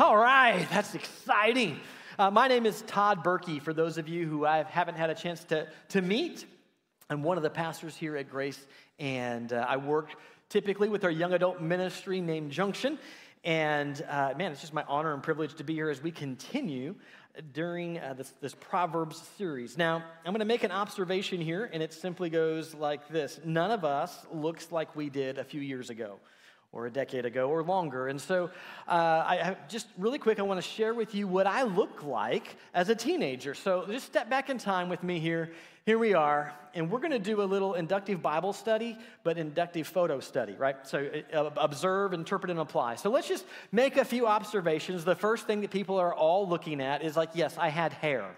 All right, that's exciting. Uh, my name is Tod Berkey. For those of you who I haven't had a chance to, to meet, I'm one of the pastors here at Grace, and uh, I work typically with our young adult ministry named Junction. And uh, man, it's just my honor and privilege to be here as we continue during uh, this, this Proverbs series. Now, I'm going to make an observation here, and it simply goes like this None of us looks like we did a few years ago or a decade ago or longer. And so, uh, I, just really quick, I want to share with you what I look like as a teenager. So, just step back in time with me here. Here we are, and we're going to do a little inductive Bible study, but inductive photo study, right? So, uh, observe, interpret, and apply. So, let's just make a few observations. The first thing that people are all looking at is like, yes, I had hair.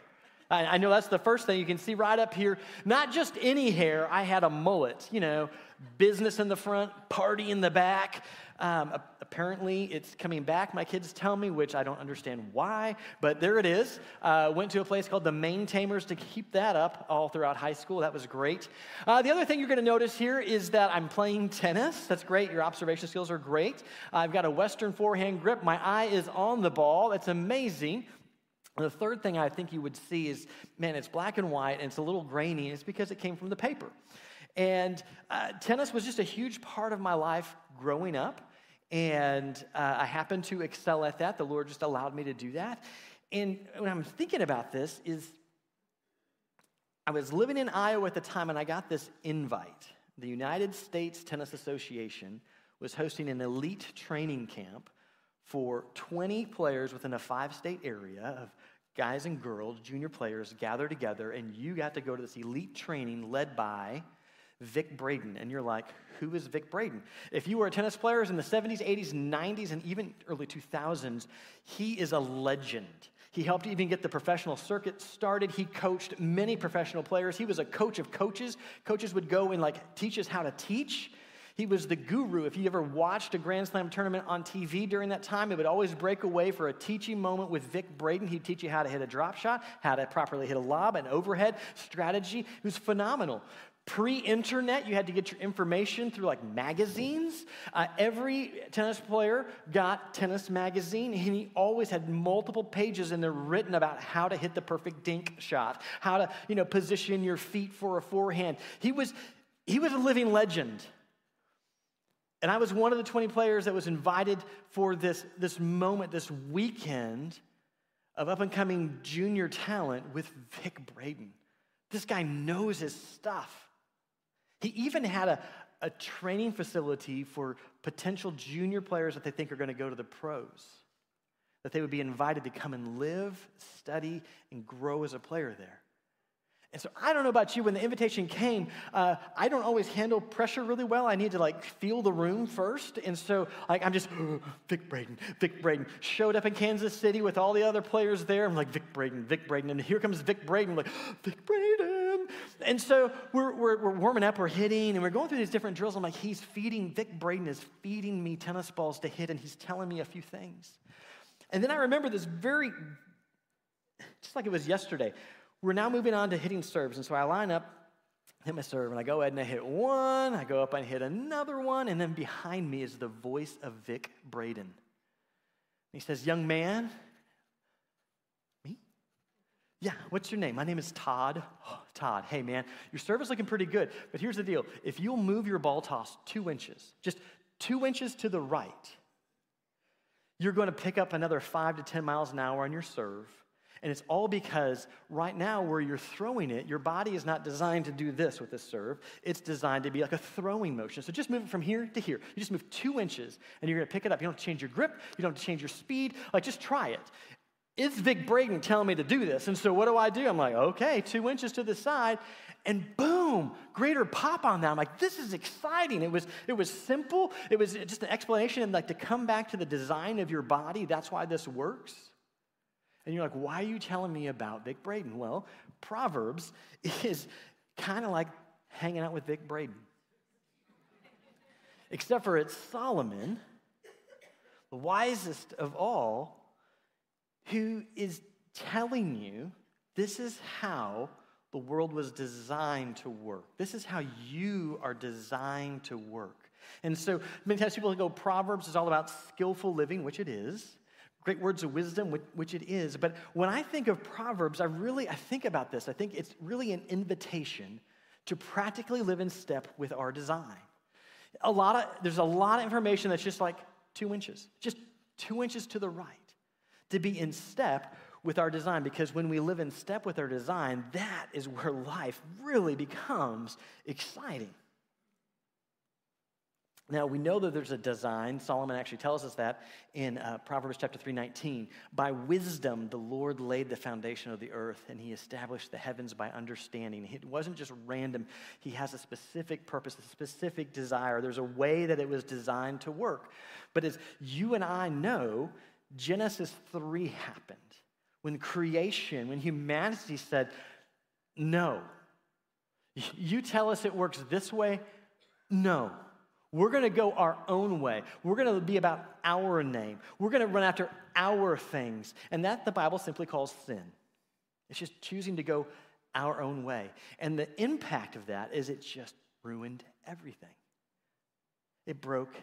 I know that's the first thing you can see right up here. Not just any hair, I had a mullet, you know, business in the front, party in the back. Um, apparently, it's coming back, my kids tell me, which I don't understand why, but there it is. Uh, went to a place called the Maintamers to keep that up all throughout high school. That was great. Uh, the other thing you're going to notice here is that I'm playing tennis. That's great. Your observation skills are great. I've got a Western forehand grip. My eye is on the ball. That's amazing. The third thing I think you would see is man, it's black and white and it's a little grainy, and it's because it came from the paper. And uh, tennis was just a huge part of my life growing up. And uh, I happened to excel at that. The Lord just allowed me to do that. And when I'm thinking about this, is I was living in Iowa at the time and I got this invite. The United States Tennis Association was hosting an elite training camp for 20 players within a five state area of guys and girls, junior players, gather together, and you got to go to this elite training led by Vic Braden. And you're like, who is Vic Braden? If you were a tennis player in the 70s, 80s, 90s, and even early 2000s, he is a legend. He helped even get the professional circuit started. He coached many professional players. He was a coach of coaches. Coaches would go and like teach us how to teach. He was the guru. If you ever watched a Grand Slam tournament on TV during that time, it would always break away for a teaching moment with Vic Braden. He'd teach you how to hit a drop shot, how to properly hit a lob, an overhead strategy. It was phenomenal. Pre internet, you had to get your information through like magazines. Uh, every tennis player got tennis magazine, and he always had multiple pages in there written about how to hit the perfect dink shot, how to you know position your feet for a forehand. He was he was a living legend. And I was one of the 20 players that was invited for this, this moment, this weekend of up and coming junior talent with Vic Braden. This guy knows his stuff. He even had a, a training facility for potential junior players that they think are going to go to the pros, that they would be invited to come and live, study, and grow as a player there. And so I don't know about you, when the invitation came, uh, I don't always handle pressure really well. I need to like feel the room first. And so like I'm just, oh, Vic Braden, Vic Braden. Showed up in Kansas City with all the other players there. I'm like, Vic Braden, Vic Braden. And here comes Vic Braden. I'm like, Vic Braden. And so we're, we're, we're warming up, we're hitting, and we're going through these different drills. I'm like, he's feeding, Vic Braden is feeding me tennis balls to hit, and he's telling me a few things. And then I remember this very, just like it was yesterday. We're now moving on to hitting serves. And so I line up, hit my serve, and I go ahead and I hit one. I go up and hit another one. And then behind me is the voice of Vic Braden. He says, Young man, me? Yeah, what's your name? My name is Tod. Oh, Tod, hey man, your serve is looking pretty good. But here's the deal if you'll move your ball toss two inches, just two inches to the right, you're going to pick up another five to 10 miles an hour on your serve. And it's all because right now, where you're throwing it, your body is not designed to do this with a serve. It's designed to be like a throwing motion. So just move it from here to here. You just move two inches and you're going to pick it up. You don't change your grip, you don't change your speed. Like, just try it. It's Vic Braden telling me to do this. And so what do I do? I'm like, okay, two inches to the side. And boom, greater pop on that. I'm like, this is exciting. It was, it was simple. It was just an explanation and like to come back to the design of your body. That's why this works. And you're like, why are you telling me about Vic Braden? Well, Proverbs is kind of like hanging out with Vic Braden. Except for it's Solomon, the wisest of all, who is telling you this is how the world was designed to work. This is how you are designed to work. And so many times people go, Proverbs is all about skillful living, which it is. Great words of wisdom, which, which it is. But when I think of Proverbs, I really I think about this. I think it's really an invitation to practically live in step with our design. A lot of there's a lot of information that's just like two inches, just two inches to the right, to be in step with our design. Because when we live in step with our design, that is where life really becomes exciting. Now we know that there's a design. Solomon actually tells us that in uh, Proverbs chapter 3:19. By wisdom the Lord laid the foundation of the earth and he established the heavens by understanding. It wasn't just random. He has a specific purpose, a specific desire. There's a way that it was designed to work. But as you and I know, Genesis 3 happened. When creation, when humanity said, "No. You tell us it works this way? No." We're going to go our own way. We're going to be about our name. We're going to run after our things. And that the Bible simply calls sin. It's just choosing to go our own way. And the impact of that is it just ruined everything. It broke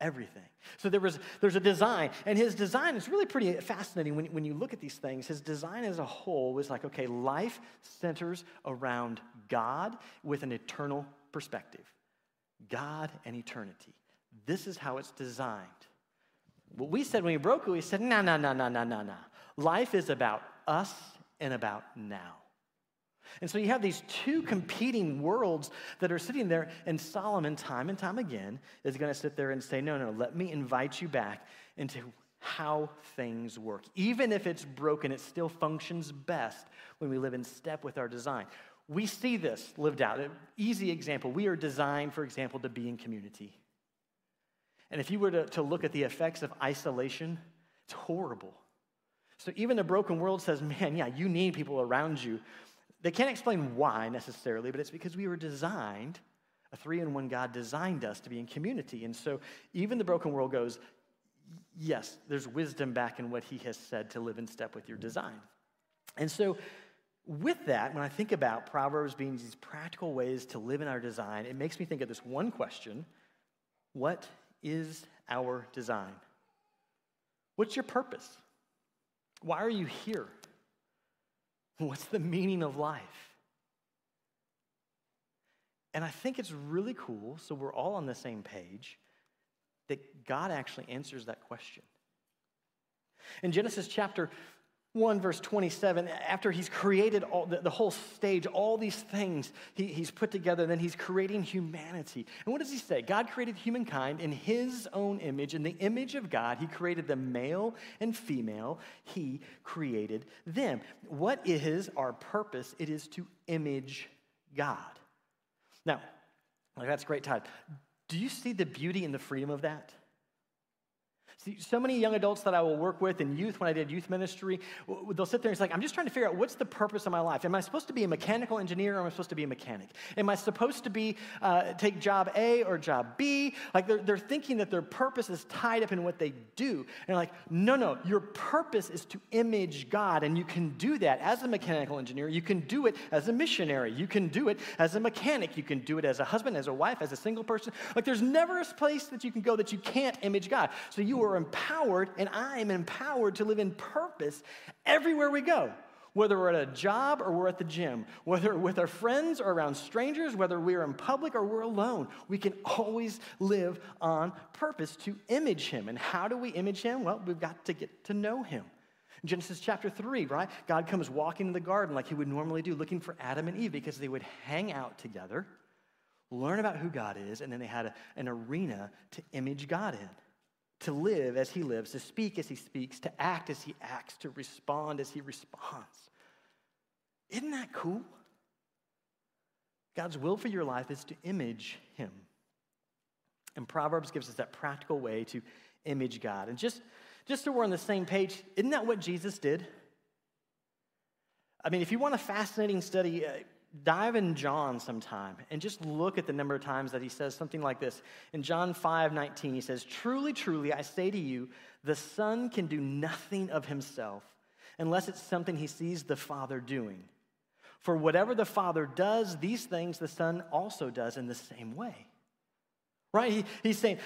everything. So there was there's a design, and his design is really pretty fascinating when, when you look at these things. His design as a whole was like, okay, life centers around God with an eternal perspective. God and eternity. This is how it's designed. What we said when we broke it, we said, no, no, no, no, no, no, no. Life is about us and about now. And so you have these two competing worlds that are sitting there, and Solomon, time and time again, is going to sit there and say, No, no, let me invite you back into how things work. Even if it's broken, it still functions best when we live in step with our design. We see this lived out. An easy example we are designed, for example, to be in community. And if you were to, to look at the effects of isolation, it's horrible. So even the broken world says, man, yeah, you need people around you. They can't explain why necessarily, but it's because we were designed, a three in one God designed us to be in community. And so even the broken world goes, yes, there's wisdom back in what he has said to live in step with your design. And so with that, when I think about Proverbs being these practical ways to live in our design, it makes me think of this one question What is our design? What's your purpose? Why are you here? What's the meaning of life? And I think it's really cool, so we're all on the same page, that God actually answers that question. In Genesis chapter 1 verse 27 after he's created all the, the whole stage all these things he, he's put together then he's creating humanity. And what does he say? God created humankind in his own image. In the image of god he created the male and female. He created them. What is our purpose? It is to image god. Now like that's great tod do you see the beauty and the freedom of that See, so many young adults that I will work with in youth when I did youth ministry, they'll sit there and it's like, I'm just trying to figure out what's the purpose of my life. Am I supposed to be a mechanical engineer or am I supposed to be a mechanic? Am I supposed to be uh, take job A or job B? Like they're, they're thinking that their purpose is tied up in what they do. And like, no, no, your purpose is to image God. And you can do that as a mechanical engineer. You can do it as a missionary. You can do it as a mechanic. You can do it as a husband, as a wife, as a single person. Like there's never a place that you can go that you can't image God. So you are empowered, and I'm empowered to live in purpose everywhere we go. Whether we're at a job or we're at the gym, whether with our friends or around strangers, whether we're in public or we're alone, we can always live on purpose to image Him. And how do we image Him? Well, we've got to get to know Him. Genesis chapter 3, right? God comes walking in the garden like He would normally do, looking for Adam and Eve because they would hang out together, learn about who God is, and then they had a, an arena to image God in to live as he lives, to speak as he speaks, to act as he acts, to respond as he responds. Isn't that cool? God's will for your life is to image him. And Proverbs gives us that practical way to image God. And just, just so we're on the same page, isn't that what Jesus did? I mean, if you want a fascinating study, uh, dive in John sometime and just look at the number of times that he says something like this. In John 5 19, he says, Truly, truly, I say to you, the Son can do nothing of himself unless it's something he sees the Father doing. For whatever the Father does, these things the Son also does in the same way. Right? He, he's saying,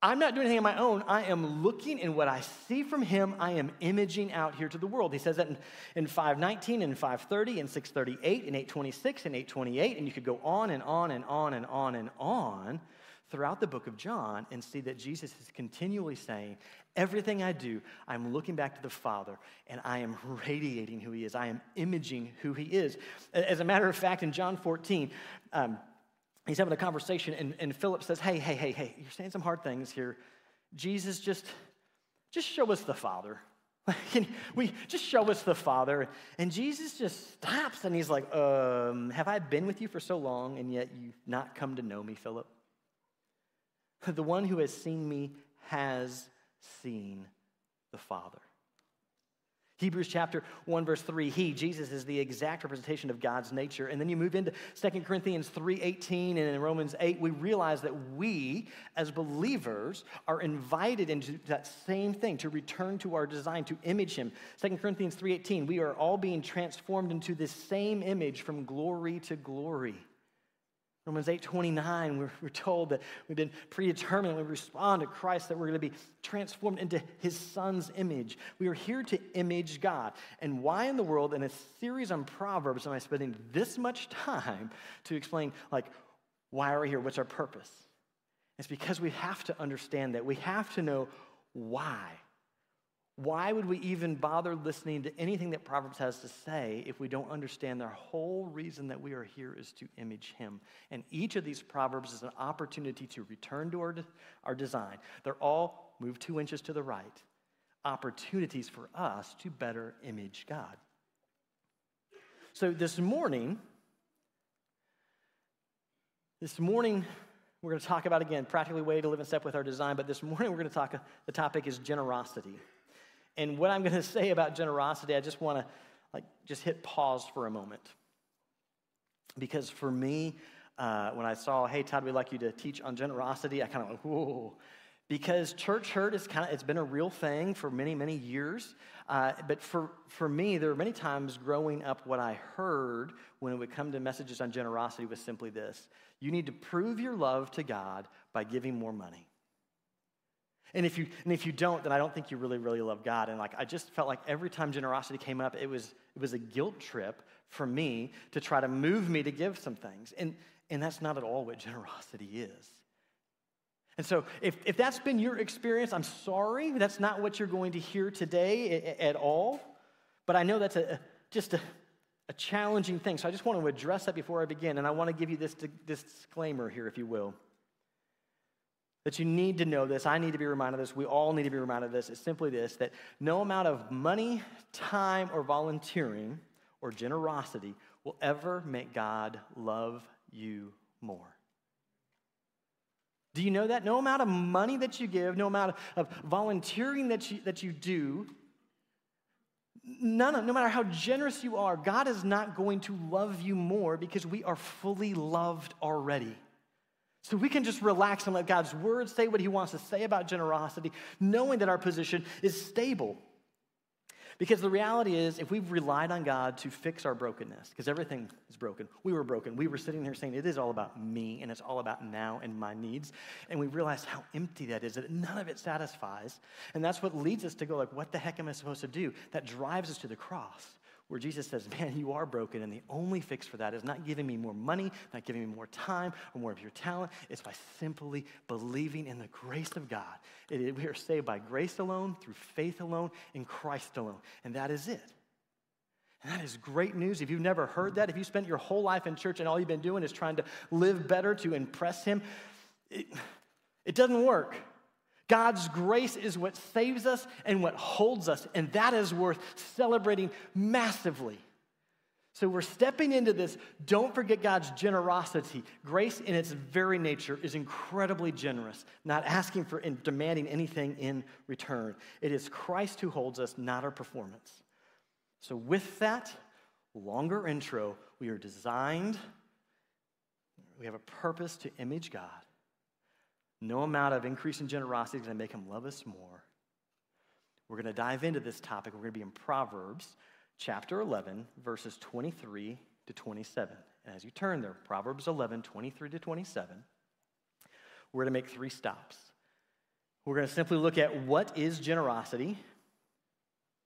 I'm not doing anything on my own. I am looking in what I see from him. I am imaging out here to the world. He says that in, in 519 and 530 and 638 and 826 and 828. And you could go on and on and on and on and on throughout the book of John and see that Jesus is continually saying, Everything I do, I'm looking back to the Father and I am radiating who He is. I am imaging who He is. As a matter of fact, in John 14, um, he's having a conversation, and, and Philip says, Hey, hey, hey, hey, you're saying some hard things here. Jesus, just, just show us the Father. Can we just show us the Father? And Jesus just stops and he's like, um, Have I been with you for so long and yet you've not come to know me, Philip? The one who has seen me has seen the Father. Hebrews chapter 1, verse 3, he, Jesus, is the exact representation of God's nature. And then you move into 2 Corinthians 3.18 and in Romans 8, we realize that we, as believers, are invited into that same thing, to return to our design, to image him. 2 Corinthians 3.18, we are all being transformed into this same image from glory to glory. Romans 8 29, we're, we're told that we've been predetermined we respond to Christ that we're going to be transformed into his son's image. We are here to image God. And why in the world, in a series on Proverbs, am I spending this much time to explain, like, why are we here? What's our purpose? It's because we have to understand that. We have to know why. Why would we even bother listening to anything that Proverbs has to say if we don't understand the whole reason that we are here is to image Him? And each of these Proverbs is an opportunity to return to our, our design. They're all move two inches to the right, opportunities for us to better image God. So this morning, this morning, we're going to talk about again practically way to live in step with our design, but this morning we're going to talk, the topic is generosity. And what I'm going to say about generosity, I just want to like just hit pause for a moment. Because for me, uh, when I saw, hey, Tod, we'd like you to teach on generosity, I kind of went, whoa. Because church hurt is kind of, it's been a real thing for many, many years. Uh, but for, for me, there were many times growing up, what I heard when it would come to messages on generosity was simply this you need to prove your love to God by giving more money. And if you and if you don't, then I don't think you really, really love God. And like I just felt like every time generosity came up, it was it was a guilt trip for me to try to move me to give some things. And and that's not at all what generosity is. And so, if, if that's been your experience, I'm sorry. That's not what you're going to hear today at all. But I know that's a, just a, a challenging thing. So I just want to address that before I begin. And I want to give you this, this disclaimer here, if you will that you need to know this. I need to be reminded of this. We all need to be reminded of this. It's simply this that no amount of money, time, or volunteering or generosity will ever make God love you more. Do you know that? No amount of money that you give, no amount of, volunteering that you, that you do, none of, no matter how generous you are, God is not going to love you more because we are fully loved already. So we can just relax and let God's word say what he wants to say about generosity, knowing that our position is stable. Because the reality is, if we've relied on God to fix our brokenness, because everything is broken, we were broken. We were sitting here saying, it is all about me and it's all about now and my needs. And we realized how empty that is, that none of it satisfies. And that's what leads us to go, like, what the heck am I supposed to do? That drives us to the cross where Jesus says, Man, you are broken, and the only fix for that is not giving me more money, not giving me more time or more of your talent. It's by simply believing in the grace of God. It, we are saved by grace alone, through faith alone, in Christ alone. And that is it. And that is great news. If you've never heard that, if you spent your whole life in church and all you've been doing is trying to live better to impress Him, it, it doesn't work. God's grace is what saves us and what holds us, and that is worth celebrating massively. So we're stepping into this. Don't forget God's generosity. Grace, in its very nature, is incredibly generous, not asking for and demanding anything in return. It is Christ who holds us, not our performance. So, with that longer intro, we are designed, we have a purpose to image God. No amount of increase in generosity is going to make him love us more. We're going to dive into this topic. We're going to be in Proverbs chapter 11, verses 23 to 27. And as you turn there, Proverbs 11, 23 to 27, we're going to make three stops. We're going to simply look at what is generosity,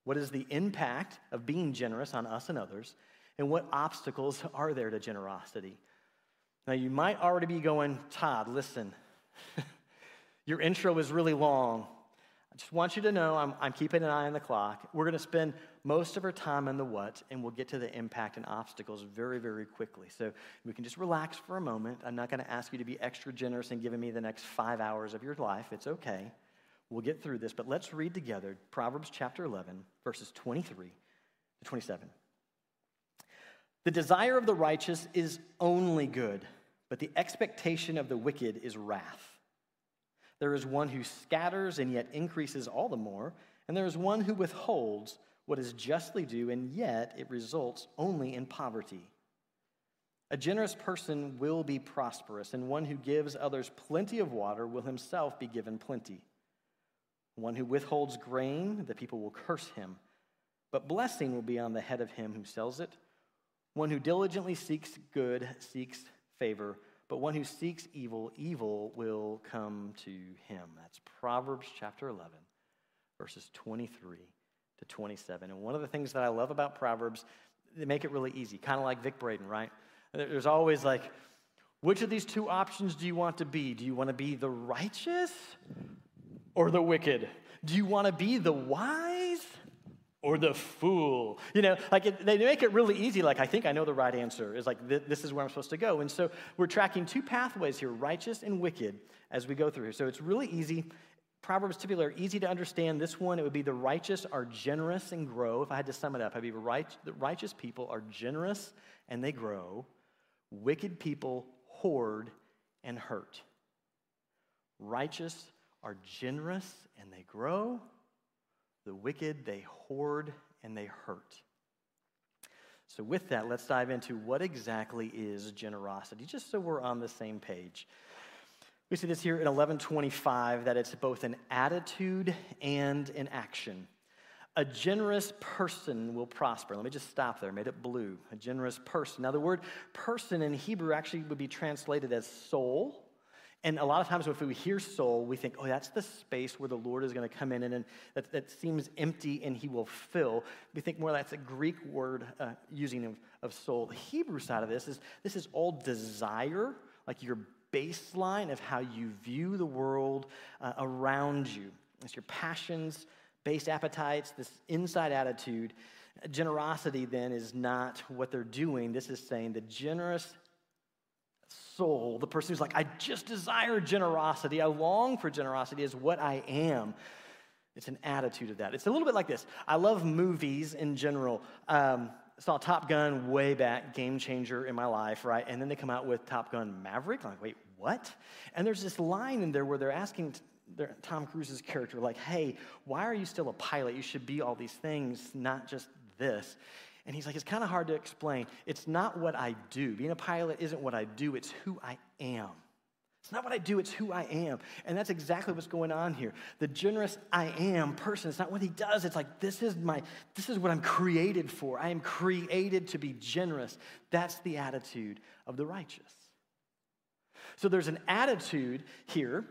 what is the impact of being generous on us and others, and what obstacles are there to generosity. Now, you might already be going, Tod, listen, your intro is really long. I just want you to know I'm, I'm keeping an eye on the clock. We're going to spend most of our time on the what, and we'll get to the impact and obstacles very, very quickly. So we can just relax for a moment. I'm not going to ask you to be extra generous in giving me the next five hours of your life. It's okay. We'll get through this, but let's read together Proverbs chapter 11, verses 23 to 27. The desire of the righteous is only good, but the expectation of the wicked is wrath. There is one who scatters and yet increases all the more, and there is one who withholds what is justly due, and yet it results only in poverty. A generous person will be prosperous, and one who gives others plenty of water will himself be given plenty. One who withholds grain, the people will curse him, but blessing will be on the head of him who sells it. One who diligently seeks good seeks favor, but one who seeks evil, evil will come to him. That's Proverbs chapter 11, verses 23 to 27. And one of the things that I love about Proverbs, they make it really easy, kind of like Vic Braden, right? There's always like, which of these two options do you want to be? Do you want to be the righteous or the wicked? Do you want to be the wise or the fool? You know, like it, they make it really easy. Like, I think I know the right answer is like, th- this is where I'm supposed to go. And so we're tracking two pathways here, righteous and wicked, as we go through here. So it's really easy. Proverbs typically are easy to understand. This one, it would be the righteous are generous and grow. If I had to sum it up, I'd be right, the righteous people are generous and they grow. Wicked people hoard and hurt. Righteous are generous and they grow. The wicked, they hoard and they hurt. So, with that, let's dive into what exactly is generosity, just so we're on the same page. We see this here in 1125 that it's both an attitude and an action. A generous person will prosper. Let me just stop there. I made it blue. A generous person. Now, the word person in Hebrew actually would be translated as soul and a lot of times, if we hear soul, we think, oh, that's the space where the Lord is going to come in and, and that, that, seems empty and he will fill. We think more that's a Greek word uh, using of, of soul. The Hebrew side of this is this is all desire, like your baseline of how you view the world uh, around you. It's your passions, base appetites, this inside attitude. Generosity, then, is not what they're doing. This is saying the generous soul, the person who's like, I just desire generosity, I long for generosity, is what I am. It's an attitude of that. It's a little bit like this. I love movies in general. Um, saw Top Gun way back, game changer in my life, right? And then they come out with Top Gun Maverick. I'm like, wait, what? And there's this line in there where they're asking Tom Cruise's character, like, hey, why are you still a pilot? You should be all these things, not just this. And he's like, it's kind of hard to explain. It's not what I do. Being a pilot isn't what I do, it's who I am. It's not what I do, it's who I am. And that's exactly what's going on here. The generous I am person, it's not what he does. It's like this is my this is what I'm created for. I am created to be generous. That's the attitude of the righteous. So there's an attitude here,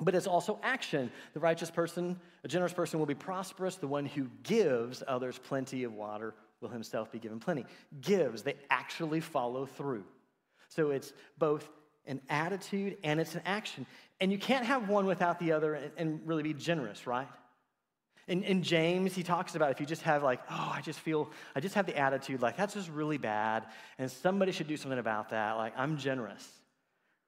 but it's also action. The righteous person, a generous person will be prosperous, the one who gives others plenty of water will himself be given plenty. Gives, they actually follow through. So it's both an attitude and it's an action. And you can't have one without the other and, and really be generous, right? In, in, James, he talks about if you just have like, oh, I just feel, I just have the attitude like that's just really bad, and somebody should do something about that. Like, I'm generous.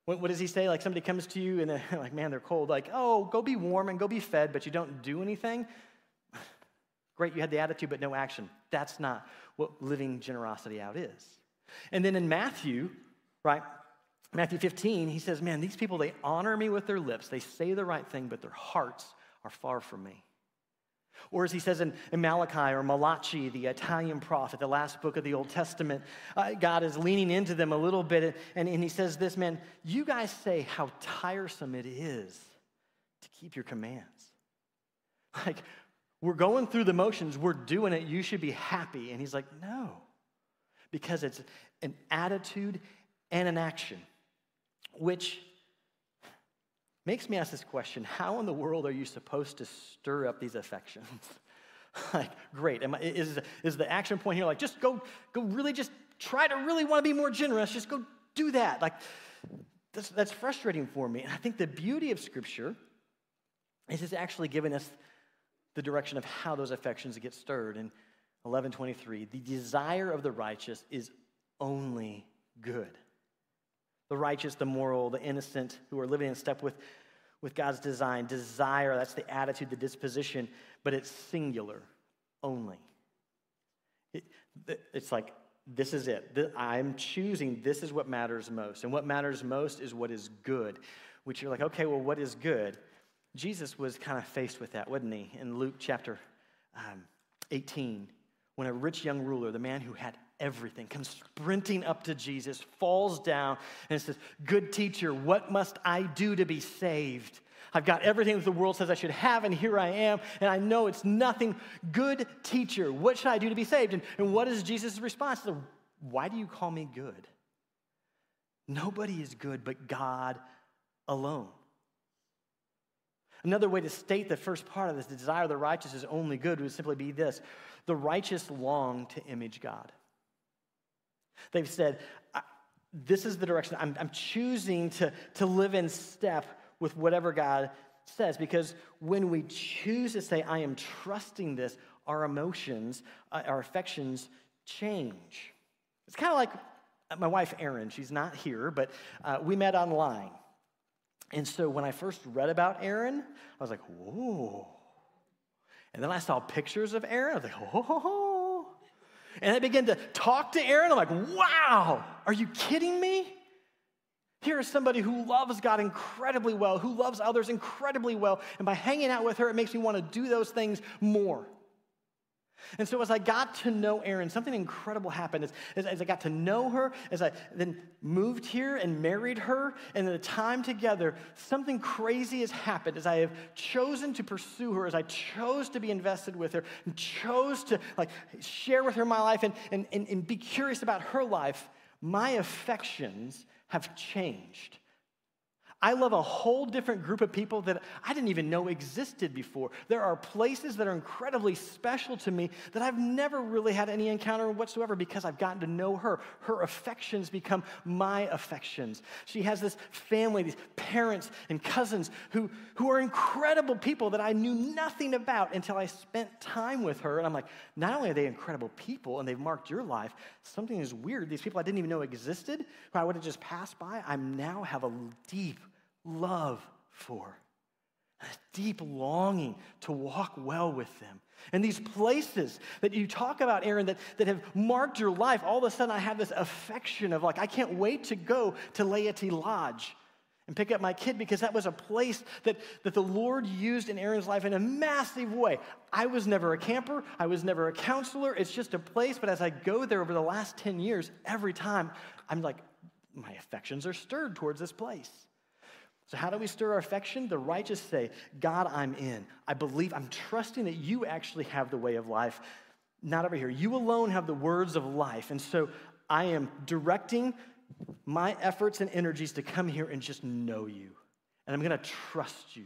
What, what does he say? Like, somebody comes to you and they're like, man, they're cold. Like, oh, go be warm and go be fed, but you don't do anything. Great, you had the attitude, but no action. That's not what living generosity out is. And then in Matthew, right, Matthew 15, he says, Man, these people, they honor me with their lips. They say the right thing, but their hearts are far from me. Or as he says in, in Malachi or Malachi, the Italian prophet, the last book of the Old Testament, uh, God is leaning into them a little bit, and, and he says this, man, you guys say how tiresome it is to keep your commands. Like, we're going through the motions, we're doing it, you should be happy. And he's like, No, because it's an attitude and an action, which makes me ask this question How in the world are you supposed to stir up these affections? like, great. I, is, is the action point here like, just go, go really just try to really want to be more generous? Just go do that. Like, that's, that's frustrating for me. And I think the beauty of Scripture is it's actually giving us the direction of how those affections get stirred. In 1123, the desire of the righteous is only good. The righteous, the moral, the innocent who are living in step with, with God's design. Desire, that's the attitude, the disposition, but it's singular only. It, it's like, this is it. I'm choosing, this is what matters most. And what matters most is what is good, which you're like, okay, well, what is good? Jesus was kind of faced with that, wasn't he? In Luke chapter um, 18, when a rich young ruler, the man who had everything, comes sprinting up to Jesus, falls down, and says, Good teacher, what must I do to be saved? I've got everything that the world says I should have, and here I am, and I know it's nothing. Good teacher, what should I do to be saved? And, and what is Jesus' response? Why do you call me good? Nobody is good but God alone. Another way to state the first part of this, the desire of the righteous is only good, would simply be this the righteous long to image God. They've said, This is the direction I'm, I'm choosing to, to live in step with whatever God says, because when we choose to say, I am trusting this, our emotions, uh, our affections change. It's kind of like my wife, Erin. She's not here, but uh, we met online. And so when I first read about Erin, I was like, whoa. And then I saw pictures of Erin. I was like, oh. And I began to talk to Erin. I'm like, wow, are you kidding me? Here is somebody who loves God incredibly well, who loves others incredibly well. And by hanging out with her, it makes me want to do those things more. And so, as I got to know Erin, something incredible happened. As, as, as, I got to know her, as I then moved here and married her, and in the time together, something crazy has happened. As I have chosen to pursue her, as I chose to be invested with her, and chose to like share with her my life and, and, and, and be curious about her life, my affections have changed. I love a whole different group of people that I didn't even know existed before. There are places that are incredibly special to me that I've never really had any encounter whatsoever because I've gotten to know her. Her affections become my affections. She has this family, these parents and cousins who, who are incredible people that I knew nothing about until I spent time with her. And I'm like, not only are they incredible people and they've marked your life, something is weird. These people I didn't even know existed, who I would have just passed by, I now have a deep love for, a deep longing to walk well with them. And these places that you talk about, Erin, that, that have marked your life, all of a sudden I have this affection of like, I can't wait to go to Laity Lodge and pick up my kid because that was a place that, that the Lord used in Erin's life in a massive way. I was never a camper, I was never a counselor. It's just a place, but as I go there over the last 10 years, every time I'm like, my affections are stirred towards this place. So, how do we stir our affection? The righteous say, God, I'm in. I believe, I'm trusting that you actually have the way of life, not over here. You alone have the words of life. And so, I am directing my efforts and energies to come here and just know you. And I'm going to trust you.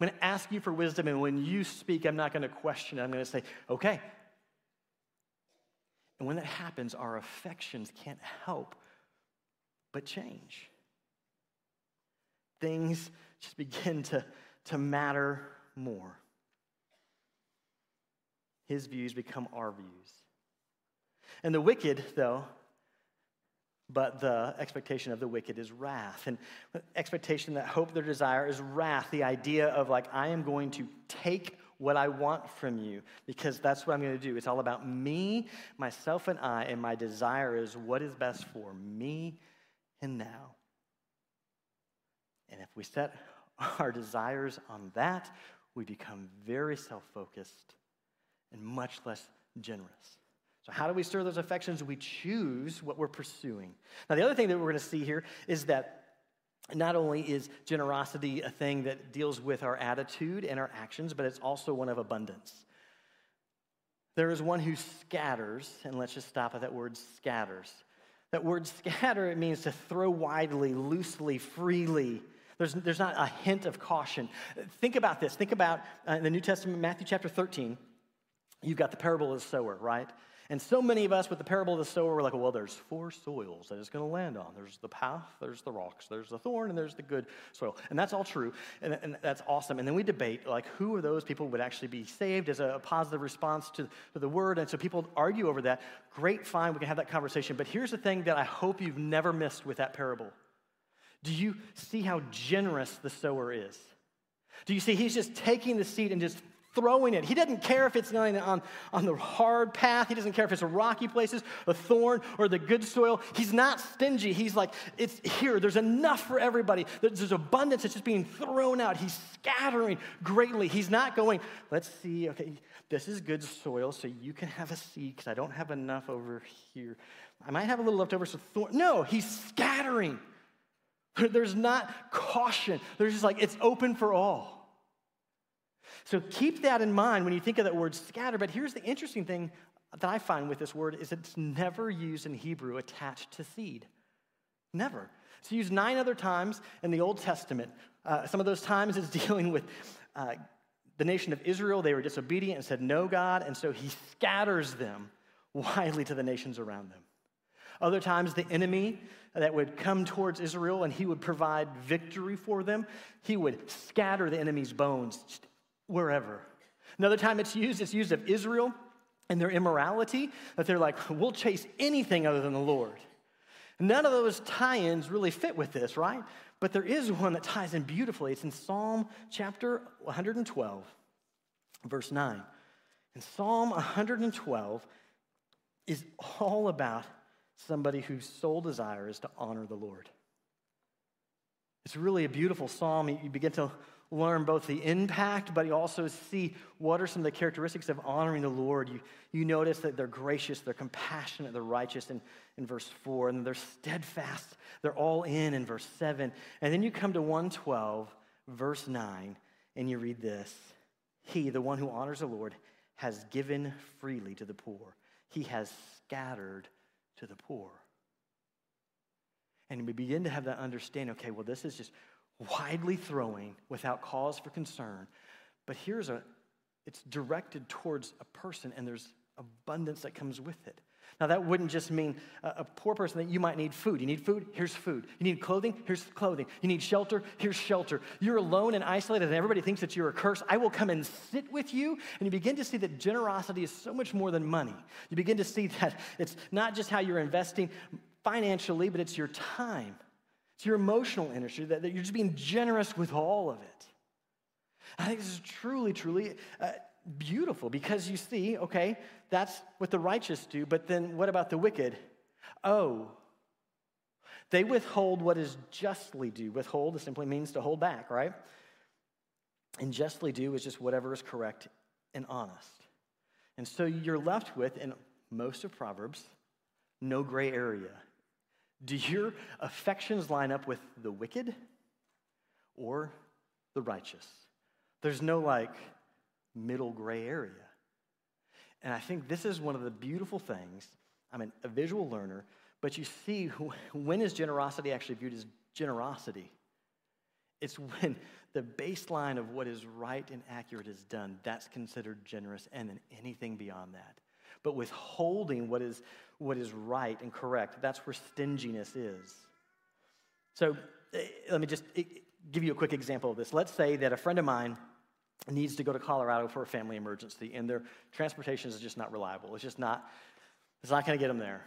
I'm going to ask you for wisdom. And when you speak, I'm not going to question it. I'm going to say, okay. And when that happens, our affections can't help but change things just begin to, to matter more. His views become our views. And the wicked, though, but the expectation of the wicked is wrath. And expectation that hope, their desire is wrath. The idea of, like, I am going to take what I want from you because that's what I'm going to do. It's all about me, myself, and I, and my desire is what is best for me and now. And if we set our desires on that, we become very self focused and much less generous. So, how do we stir those affections? We choose what we're pursuing. Now, the other thing that we're going to see here is that not only is generosity a thing that deals with our attitude and our actions, but it's also one of abundance. There is one who scatters, and let's just stop at that word scatters. That word scatter, it means to throw widely, loosely, freely There's, there's not a hint of caution. Think about this. Think about uh, in the New Testament, Matthew chapter 13, you've got the parable of the sower, right? And so many of us with the parable of the sower, we're like, well, there's four soils that it's going to land on. There's the path, there's the rocks, there's the thorn, and there's the good soil. And that's all true, and, and that's awesome. And then we debate, like, who of those people would actually be saved as a positive response to, to the word. And so people argue over that. Great, fine, we can have that conversation. But here's the thing that I hope you've never missed with that parable. Do you see how generous the sower is? Do you see he's just taking the seed and just throwing it. He doesn't care if it's on, on, on the hard path. He doesn't care if it's rocky places, a thorn, or the good soil. He's not stingy. He's like, it's here. There's enough for everybody. There's abundance that's just being thrown out. He's scattering greatly. He's not going, let's see, okay, this is good soil, so you can have a seed because I don't have enough over here. I might have a little left over, so thorn. No, he's scattering. There's not caution. There's just like, it's open for all. So keep that in mind when you think of that word scatter. But here's the interesting thing that I find with this word is it's never used in Hebrew attached to seed. Never. It's used nine other times in the Old Testament. Uh, some of those times is dealing with uh, the nation of Israel. They were disobedient and said, No, God. And so he scatters them widely to the nations around them. Other times, the enemy that would come towards Israel and he would provide victory for them, he would scatter the enemy's bones wherever. Another time it's used, it's used of Israel and their immorality, that they're like, we'll chase anything other than the Lord. None of those tie ins really fit with this, right? But there is one that ties in beautifully. It's in Psalm chapter 112, verse 9. And Psalm 112 is all about somebody whose sole desire is to honor the Lord. It's really a beautiful psalm. You begin to learn both the impact, but you also see what are some of the characteristics of honoring the Lord. You, you notice that they're gracious, they're compassionate, they're righteous in, in verse 4, and they're steadfast, they're all in in verse 7. And then you come to 112, verse 9, and you read this He, the one who honors the Lord, has given freely to the poor, he has scattered to the poor. And we begin to have that understanding okay, well, this is just widely throwing without cause for concern. But here's a, it's directed towards a person, and there's abundance that comes with it. Now, that wouldn't just mean a, poor person that you might need food. You need food? Here's food. You need clothing? Here's clothing. You need shelter? Here's shelter. You're alone and isolated, and everybody thinks that you're a curse. I will come and sit with you. And you begin to see that generosity is so much more than money. You begin to see that it's not just how you're investing financially, but it's your time. It's your emotional energy, that, that you're just being generous with all of it. I think this is truly, truly uh, beautiful because you see, okay, that's what the righteous do, but then what about the wicked? Oh, they withhold what is justly due. Withhold simply means to hold back, right? And justly due is just whatever is correct and honest. And so you're left with, in most of Proverbs, no gray area. Do your affections line up with the wicked or the righteous? There's no like middle gray area. And I think this is one of the beautiful things. I'm a visual learner, but you see when is generosity actually viewed as generosity? It's when the baseline of what is right and accurate is done. That's considered generous, and then anything beyond that. But withholding what is what is right and correct. That's where stinginess is. So eh, let me just eh, give you a quick example of this. Let's say that a friend of mine needs to go to Colorado for a family emergency, and their transportation is just not reliable. It's just not, it's not going to get them there.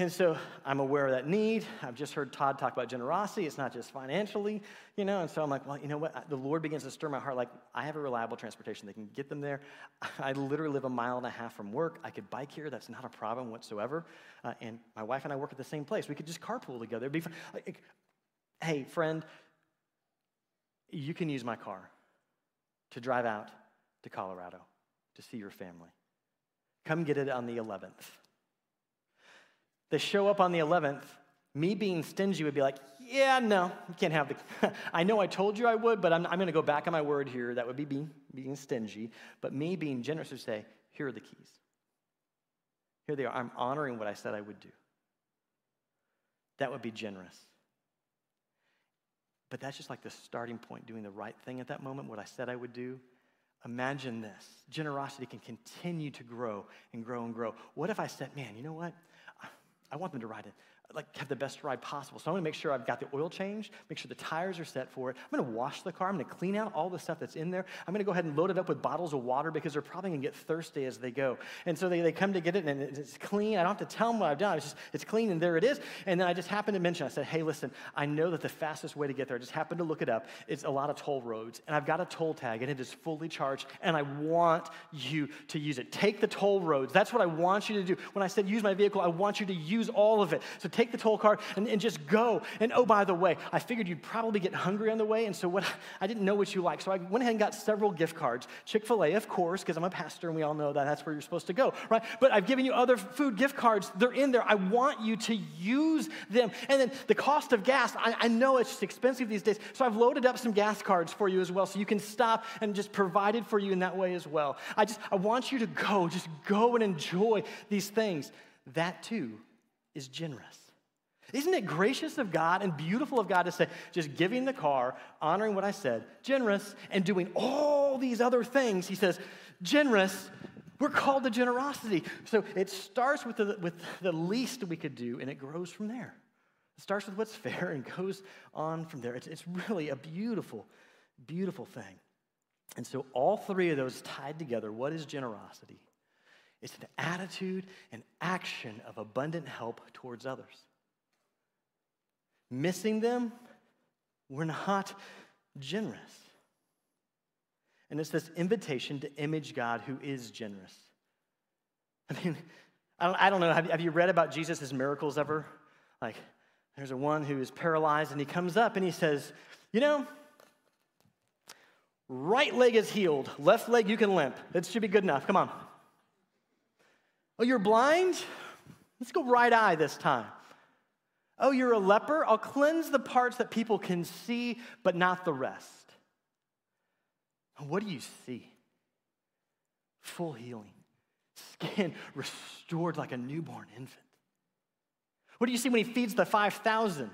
And so I'm aware of that need. I've just heard Tod talk about generosity. It's not just financially, you know. And so I'm like, well, you know what? The Lord begins to stir my heart. Like, I have a reliable transportation. They can get them there. I literally live a mile and a half from work. I could bike here. That's not a problem whatsoever. Uh, and my wife and I work at the same place. We could just carpool together. It'd be fun. Like, hey, friend, you can use my car to drive out to Colorado to see your family. Come get it on the 11th. They show up on the 11th. Me being stingy would be like, yeah, no, you can't have the. I know I told you I would, but I'm, I'm going to go back on my word here. That would be being, being stingy. But me being generous would say, here are the keys. Here they are. I'm honoring what I said I would do. That would be generous. But that's just like the starting point, doing the right thing at that moment, what I said I would do. Imagine this generosity can continue to grow and grow and grow. What if I said, man, you know what? I want them to ride it like have the best ride possible. So I'm gonna make sure I've got the oil changed, make sure the tires are set for it. I'm gonna wash the car, I'm gonna clean out all the stuff that's in there. I'm gonna go ahead and load it up with bottles of water because they're probably gonna get thirsty as they go. And so they, they come to get it and it's clean. I don't have to tell them what I've done. It's just it's clean and there it is. And then I just happened to mention, I said, hey, listen, I know that the fastest way to get there, I just happened to look it up, it's a lot of toll roads. And I've got a toll tag and it is fully charged and I want you to use it. Take the toll roads. That's what I want you to do. When I said use my vehicle, I want you to use all of it. So take the toll card and, and just go. And oh, by the way, I figured you'd probably get hungry on the way. And so what I didn't know what you like. So I went ahead and got several gift cards. Chick fil A, of course, because I'm a pastor and we all know that that's where you're supposed to go, right? But I've given you other food gift cards. They're in there. I want you to use them. And then the cost of gas, I, I know it's just expensive these days. So I've loaded up some gas cards for you as well. So you can stop and just provide it for you in that way as well. I just, I want you to go, just go and enjoy these things. That too is generous. Isn't it gracious of God and beautiful of God to say, just giving the car, honoring what I said, generous, and doing all these other things? He says, generous, we're called to generosity. So it starts with the, with the least we could do, and it grows from there. It starts with what's fair and goes on from there. It's, it's really a beautiful, beautiful thing. And so all three of those tied together, what is generosity? It's an attitude and action of abundant help towards others missing them, we're not generous. And it's this invitation to image God who is generous. I mean, I don't, I don't know, have have you read about Jesus' miracles ever? Like, there's a one who is paralyzed and he comes up and he says, You know, right leg is healed, left leg you can limp. That should be good enough. Come on. Oh, you're blind? Let's go right eye this time. Oh, you're a leper? I'll cleanse the parts that people can see, but not the rest. What do you see? Full healing, skin restored like a newborn infant. What do you see when he feeds the 5,000?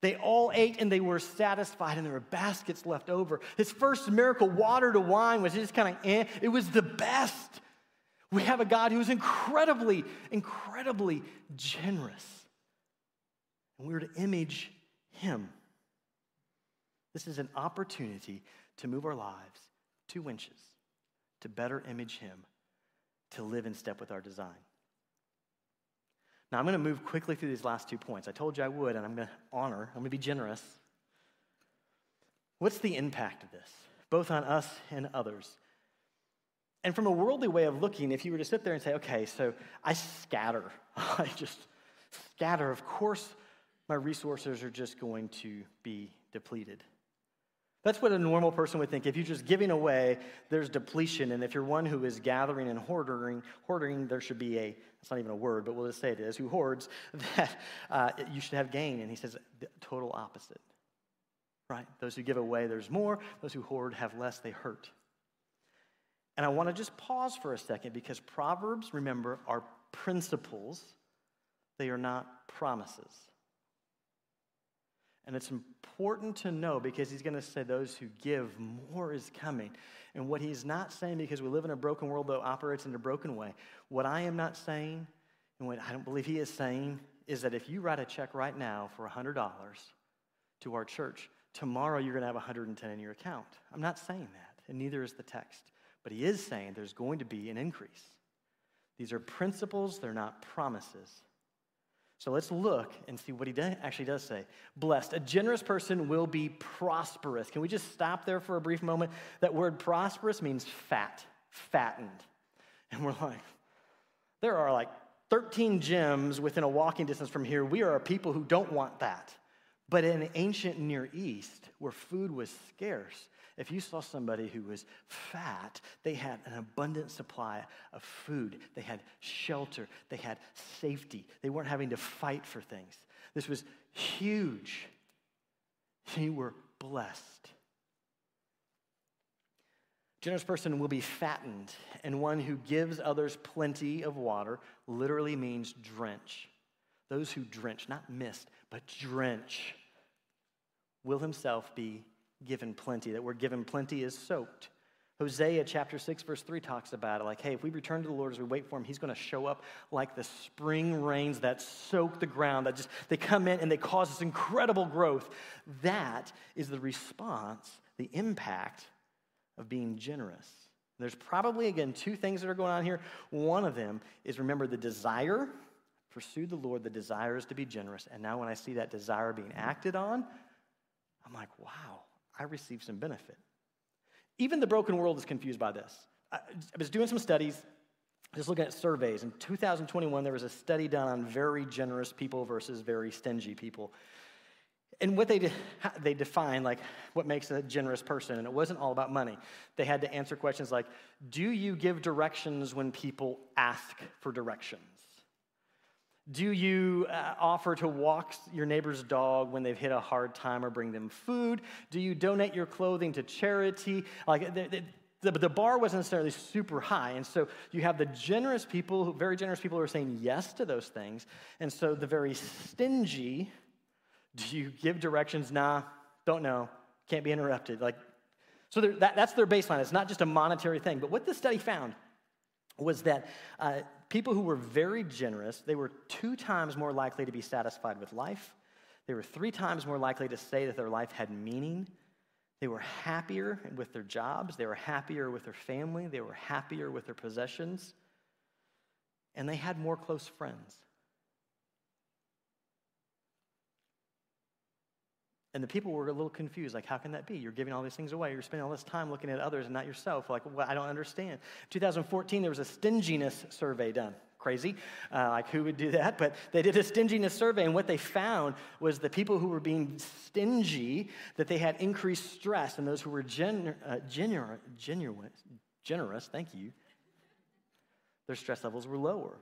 They all ate and they were satisfied, and there were baskets left over. His first miracle, water to wine, was just kind of eh. It was the best. We have a God who is incredibly, incredibly generous. And we're to image Him. This is an opportunity to move our lives two inches to better image Him, to live in step with our design. Now, I'm going to move quickly through these last two points. I told you I would, and I'm going to honor, I'm going to be generous. What's the impact of this, both on us and others? And from a worldly way of looking, if you were to sit there and say, okay, so I scatter, I just scatter, of course, my resources are just going to be depleted. That's what a normal person would think. If you're just giving away, there's depletion. And if you're one who is gathering and hoarding, hoarding, there should be a, it's not even a word, but we'll just say it is, who hoards, that uh, you should have gain. And he says the total opposite, right? Those who give away, there's more. Those who hoard have less, they hurt. And I want to just pause for a second because Proverbs, remember, are principles, they are not promises. And it's important to know because he's going to say those who give, more is coming. And what he's not saying, because we live in a broken world that operates in a broken way, what I am not saying, and what I don't believe he is saying, is that if you write a check right now for $100 to our church, tomorrow you're going to have 110 in your account. I'm not saying that, and neither is the text. But he is saying there's going to be an increase. These are principles, they're not promises. So let's look and see what he actually does say. Blessed. A generous person will be prosperous. Can we just stop there for a brief moment? That word prosperous means fat, fattened. And we're like, there are like 13 gyms within a walking distance from here. We are a people who don't want that. But in ancient Near East, where food was scarce, if you saw somebody who was fat, they had an abundant supply of food, they had shelter, they had safety, they weren't having to fight for things. This was huge. They were blessed. Generous person will be fattened, and one who gives others plenty of water literally means drench. Those who drench, not mist, but drench will himself be given plenty. That word given plenty is soaked. Hosea chapter 6, verse 3 talks about it like, hey, if we return to the Lord as we wait for him, he's going to show up like the spring rains that soak the ground, that just they come in and they cause this incredible growth. That is the response, the impact of being generous. There's probably, again, two things that are going on here. One of them is remember the desire, pursue the Lord, the desire is to be generous. And now when I see that desire being acted on, I'm like, wow, I received some benefit. Even the broken world is confused by this. I was doing some studies, just looking at surveys. In 2021, there was a study done on very generous people versus very stingy people. And what they, they defined, like what makes a generous person, and it wasn't all about money. They had to answer questions like Do you give directions when people ask for directions? Do you uh, offer to walk your neighbor's dog when they've hit a hard time or bring them food? Do you donate your clothing to charity? Like the, the, the bar wasn't necessarily super high. And so you have the generous people, very generous people who are saying yes to those things. And so the very stingy, do you give directions? Nah, don't know, can't be interrupted. Like, so that, that's their baseline. It's not just a monetary thing. But what the study found was that uh, people who were very generous, they were two times more likely to be satisfied with life. They were three times more likely to say that their life had meaning. They were happier with their jobs. They were happier with their family. They were happier with their possessions. And they had more close friends. And the people were a little confused, like, how can that be? You're giving all these things away. You're spending all this time looking at others and not yourself. Like, well, I don't understand. 2014, there was a stinginess survey done. Crazy, uh, like who would do that? But they did a stinginess survey, and what they found was the people who were being stingy, that they had increased stress, and those who were gen- uh, genuine, generous, thank you, their stress levels were lower.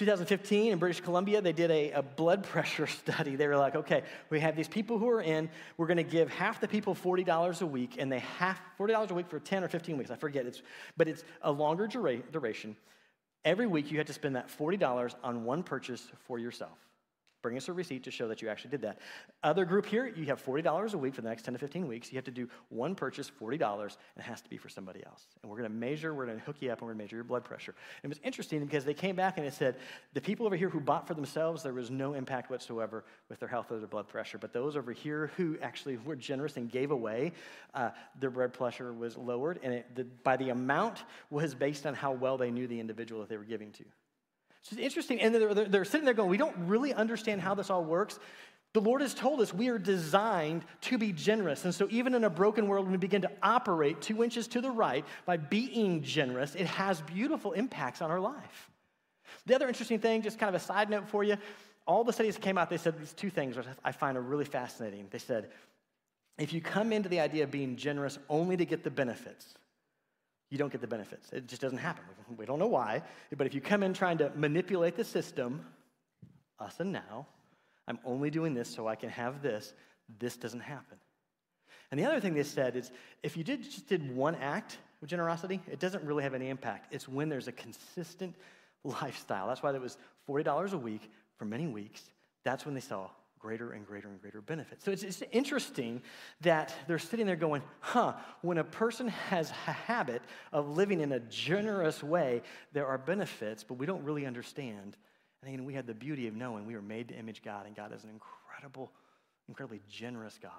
2015 in British Columbia, they did a, a, blood pressure study. They were like, okay, we have these people who are in, we're going to give half the people $40 a week, and they have $40 a week for 10 or 15 weeks. I forget, it's, but it's a longer dura- duration. Every week, you had to spend that $40 on one purchase for yourself. Bring us a receipt to show that you actually did that. Other group here, you have $40 a week for the next 10 to 15 weeks. You have to do one purchase, $40, and it has to be for somebody else. And we're going to measure, we're going to hook you up, and we're going to measure your blood pressure. And it was interesting because they came back and it said the people over here who bought for themselves, there was no impact whatsoever with their health or their blood pressure. But those over here who actually were generous and gave away, uh, their blood pressure was lowered. And it, the, by the amount was based on how well they knew the individual that they were giving to. It's interesting. And they're, they're, sitting there going, We don't really understand how this all works. The Lord has told us we are designed to be generous. And so, even in a broken world, when we begin to operate two inches to the right by being generous, it has beautiful impacts on our life. The other interesting thing, just kind of a side note for you, all the studies came out, they said these two things, which I find are really fascinating. They said, if you come into the idea of being generous only to get the benefits, you don't get the benefits. It just doesn't happen. We don't know why. But if you come in trying to manipulate the system, us and now, I'm only doing this so I can have this, this doesn't happen. And the other thing they said is if you did, just did one act of generosity, it doesn't really have any impact. It's when there's a consistent lifestyle. That's why there was $40 a week for many weeks. That's when they saw greater and greater and greater benefits. So it's, it's interesting that they're sitting there going, huh, when a person has a habit of living in a generous way, there are benefits, but we don't really understand. And again, we had the beauty of knowing we were made to image God, and God is an incredible, incredibly generous God.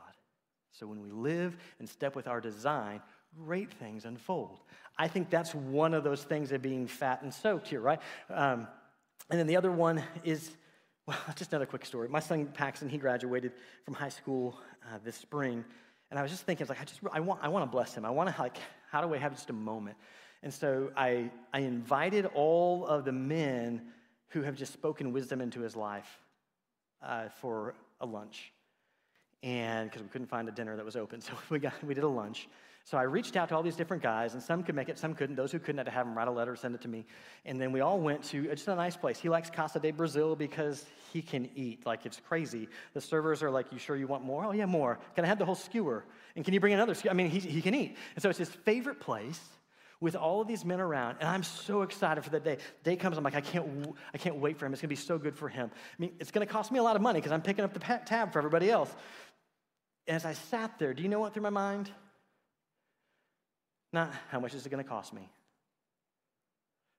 So when we live and step with our design, great things unfold. I think that's one of those things of being fat and soaked here, right? Um, and then the other one is well, just another quick story. My son Paxton, he graduated from high school uh, this spring, and I was just thinking, I was like, I just, I want, I want to bless him. I want to like, how do we have just a moment? And so I, I invited all of the men who have just spoken wisdom into his life uh, for a lunch, and because we couldn't find a dinner that was open, so we got, we did a lunch. So I reached out to all these different guys, and some could make it, some couldn't. Those who couldn't had to have them write a letter, send it to me. And then we all went to just a nice place. He likes Casa de Brazil because he can eat. Like, it's crazy. The servers are like, You sure you want more? Oh, yeah, more. Can I have the whole skewer? And can you bring another skewer? I mean, he, he can eat. And so it's his favorite place with all of these men around, and I'm so excited for that day. Day comes, I'm like, I can't, I can't wait for him. It's gonna be so good for him. I mean, it's gonna cost me a lot of money because I'm picking up the tab for everybody else. And as I sat there, do you know what through my mind? Not how much is it going to cost me?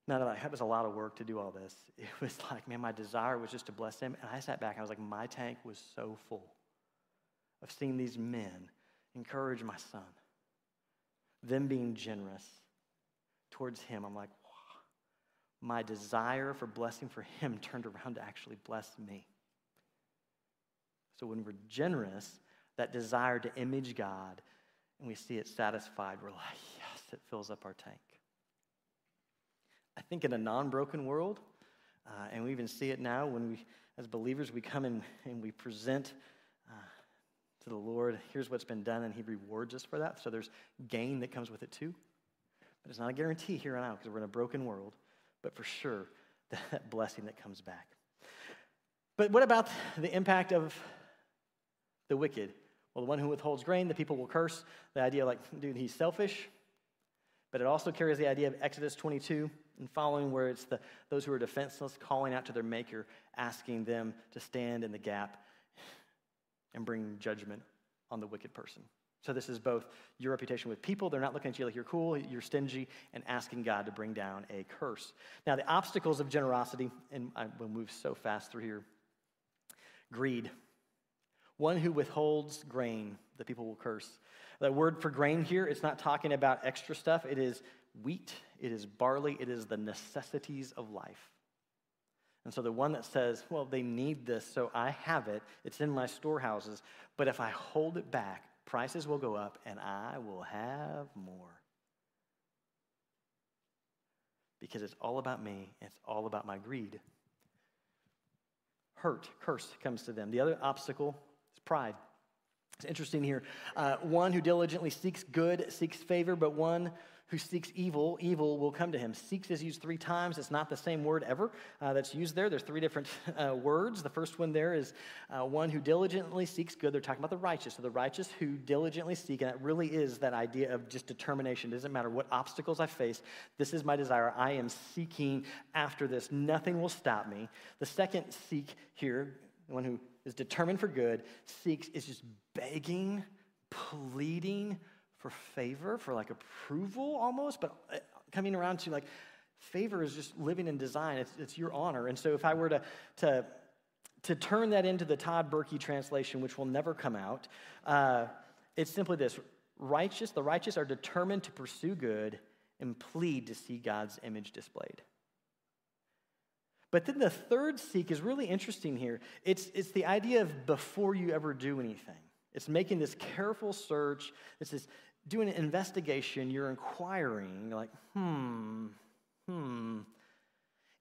Not that was a lot of work to do all this. It was like, man, my desire was just to bless him. And I sat back and I was like, my tank was so full of seeing these men encourage my son, them being generous towards him. I'm like, my desire for blessing for him turned around to actually bless me. So when we're generous, that desire to image God, and we see it satisfied, we're like, it fills up our tank. I think in a non broken world, uh, and we even see it now when we, as believers, we come in and we present uh, to the Lord, here's what's been done, and He rewards us for that. So there's gain that comes with it too. But it's not a guarantee here and out because we're in a broken world, but for sure, that blessing that comes back. But what about the impact of the wicked? Well, the one who withholds grain, the people will curse. The idea, like, dude, he's selfish. But it also carries the idea of Exodus 22 and following, where it's the, those who are defenseless calling out to their Maker, asking them to stand in the gap and bring judgment on the wicked person. So, this is both your reputation with people, they're not looking at you like you're cool, you're stingy, and asking God to bring down a curse. Now, the obstacles of generosity, and I will move so fast through here greed. One who withholds grain, the people will curse. The word for grain here, it's not talking about extra stuff, it is wheat, it is barley, it is the necessities of life. And so the one that says, well, they need this, so I have it, it's in my storehouses, but if I hold it back, prices will go up and I will have more. Because it's all about me, it's all about my greed. Hurt, curse comes to them. The other obstacle is pride. It's interesting here. Uh, one who diligently seeks good seeks favor, but one who seeks evil, evil will come to him. Seeks is used three times. It's not the same word ever uh, that's used there. There's three different uh, words. The first one there is uh, one who diligently seeks good. They're talking about the righteous. So the righteous who diligently seek, and that really is that idea of just determination. It doesn't matter what obstacles I face. This is my desire. I am seeking after this. Nothing will stop me. The second seek here, one who is determined for good, seeks is just begging, pleading, for favor, for like approval almost, but uh, coming around to like favor is just living in design. It's, it's your honor. And so if I were to, to, to turn that into the Tod Berkey translation, which will never come out, uh, it's simply this righteous, the righteous are determined to pursue good and plead to see God's image displayed. But then the third seek is really interesting here. It's, it's the idea of before you ever do anything. It's making this careful search. It's this doing an investigation, you're inquiring, like, hmm, hmm.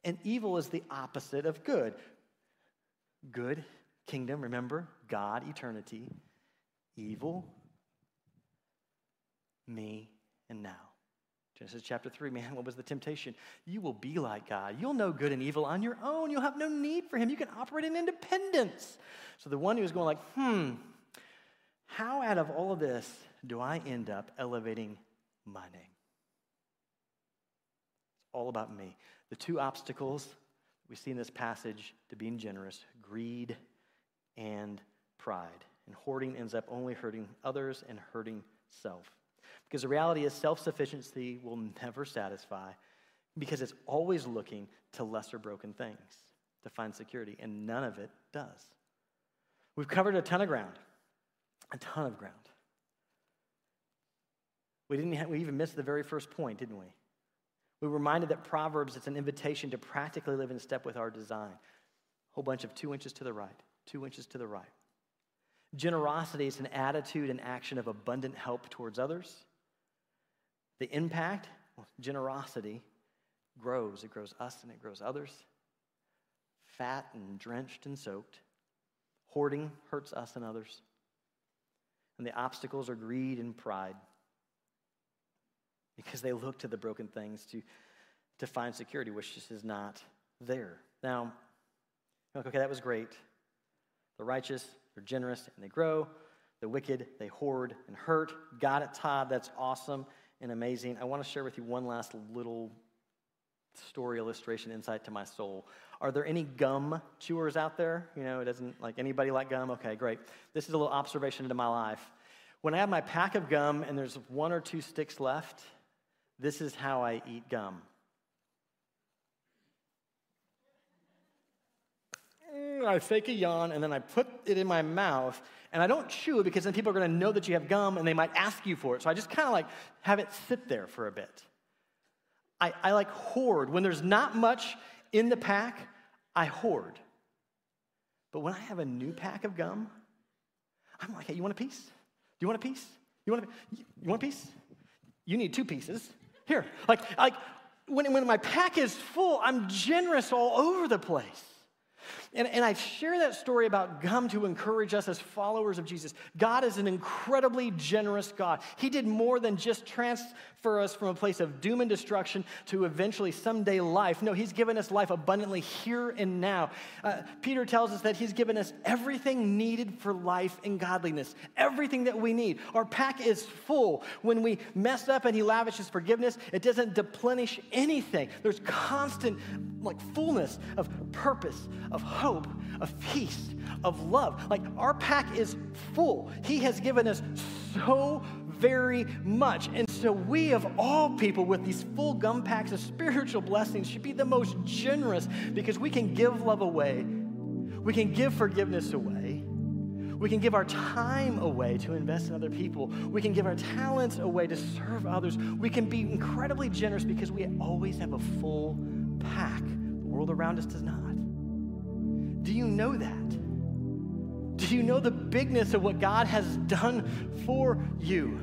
And evil is the opposite of good. Good, kingdom, remember, God, eternity. Evil, me, and now. Genesis chapter 3, man, what was the temptation? You will be like God. You'll know good and evil on your own. You'll have no need for Him. You can operate in independence. So the one who's going like, hmm, how out of all of this do I end up elevating my name? It's all about me. The two obstacles we see in this passage to being generous greed and pride. And hoarding ends up only hurting others and hurting self. Because the reality is, self sufficiency will never satisfy because it's always looking to lesser broken things to find security, and none of it does. We've covered a ton of ground, a ton of ground. We, didn't have, we even missed the very first point, didn't we? We were reminded that Proverbs, it's an invitation to practically live in step with our design. A whole bunch of two inches to the right, two inches to the right. Generosity is an attitude and action of abundant help towards others. The impact, well, generosity, grows. It grows us and it grows others. Fat and drenched and soaked. Hoarding hurts us and others. And the obstacles are greed and pride because they look to the broken things to, to find security, which just is not there. Now, okay, that was great. The righteous, they're generous and they grow. The wicked, they hoard and hurt. Got it, Tod. That's awesome and amazing. I want to share with you one last little story, illustration, insight to my soul. Are there any gum chewers out there? You know, it doesn't like anybody like gum? Okay, great. This is a little observation into my life. When I have my pack of gum and there's one or two sticks left, this is how I eat gum. Mm, I fake a yawn and then I put it in my mouth and I don't chew because then people are going to know that you have gum and they might ask you for it. So I just kind of like have it sit there for a bit. I, I like hoard. When there's not much in the pack, I hoard. But when I have a new pack of gum, I'm like, hey, you want a piece? Do you want a piece? You want a, you want a piece? You need two pieces. Here. Like, like when, when my pack is full, I'm generous all over the place. And, and I share that story about gum to encourage us as followers of Jesus. God is an incredibly generous God. He did more than just transfer us from a place of doom and destruction to eventually someday life. No, He's given us life abundantly here and now. Uh, Peter tells us that He's given us everything needed for life and godliness, everything that we need. Our pack is full. When we mess up and He lavishes forgiveness, it doesn't deplenish anything. There's constant, like, fullness of purpose, of hope, of peace, of love. Like our pack is full. He has given us so very much. And so we, of all people, with these full gum packs of spiritual blessings, should be the most generous because we can give love away, we can give forgiveness away. We can give our time away to invest in other people. We can give our talents away to serve others. We can be incredibly generous because we always have a full pack. The world around us does not. Do you know that? Do you know the bigness of what God has done for you?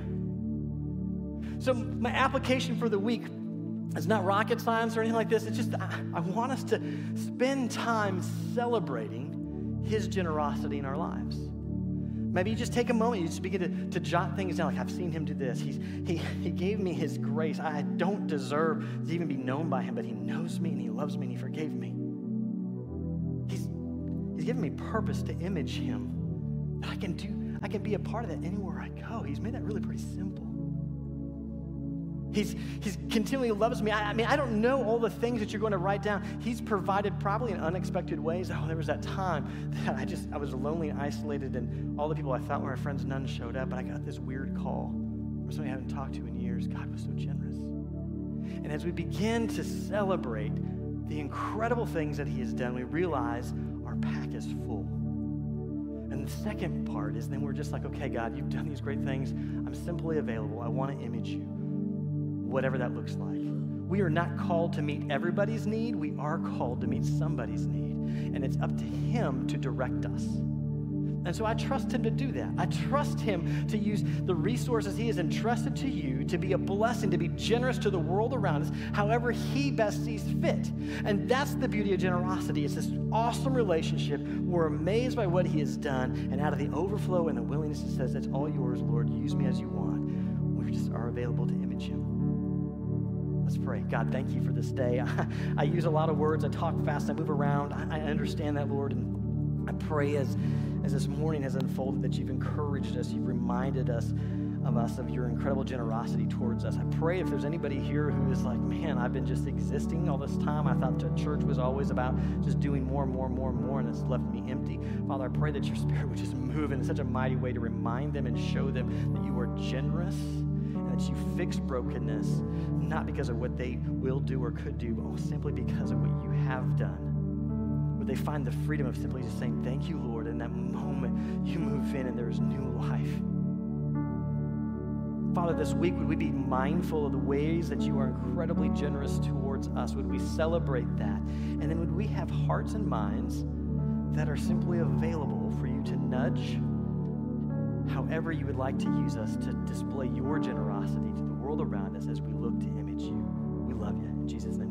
So, my application for the week is not rocket science or anything like this. It's just, I, I want us to spend time celebrating His generosity in our lives. Maybe you just take a moment, you just begin to, to jot things down. Like, I've seen him do this. He's, he, he gave me his grace. I don't deserve to even be known by him, but he knows me and he loves me and he forgave me He's, he's given me purpose to image him. I can do, I can be a part of that anywhere I go. He's made that really pretty simple. He's, he's continually loves me. I, I, mean, I don't know all the things that you're going to write down. He's provided probably in unexpected ways. Oh, there was that time that I just, I was lonely and isolated, and all the people I thought were my friends, none showed up, But I got this weird call from somebody I haven't talked to in years. God was so generous. And as we begin to celebrate the incredible things that He has done, we realize our pack is full. And the second part is then we're just like, okay, God, you've done these great things. I'm simply available. I want to image you, whatever that looks like. We are not called to meet everybody's need. We are called to meet somebody's need. And it's up to Him to direct us. And so I trust him to do that. I trust him to use the resources he has entrusted to you to be a blessing, to be generous to the world around us, however he best sees fit. And that's the beauty of generosity. It's this awesome relationship. We're amazed by what he has done, and out of the overflow and the willingness, it says, It's all yours, Lord. Use me as you want. We just are available to image him. Pray. God, thank you for this day. I, I, use a lot of words. I talk fast. I move around. I, I understand that, Lord. And I pray as as this morning has unfolded, that you've encouraged us, you've reminded us of us, of your incredible generosity towards us. I pray if there's anybody here who is like, man, I've been just existing all this time. I thought the church was always about just doing more and more and more and more, and it's left me empty. Father, I pray that your spirit would just move in such a mighty way to remind them and show them that you are generous you fix brokenness, not because of what they will do or could do, but simply because of what you have done Would they find the freedom of simply just saying, Thank you, Lord. In that moment, you move in and there's new life. Father, this week, would we be mindful of the ways that you are incredibly generous towards us? Would we celebrate that? And then would we have hearts and minds that are simply available for you to nudge however you would like to use us to display your generosity to the world around us as we look to image you? We love you. In Jesus' name.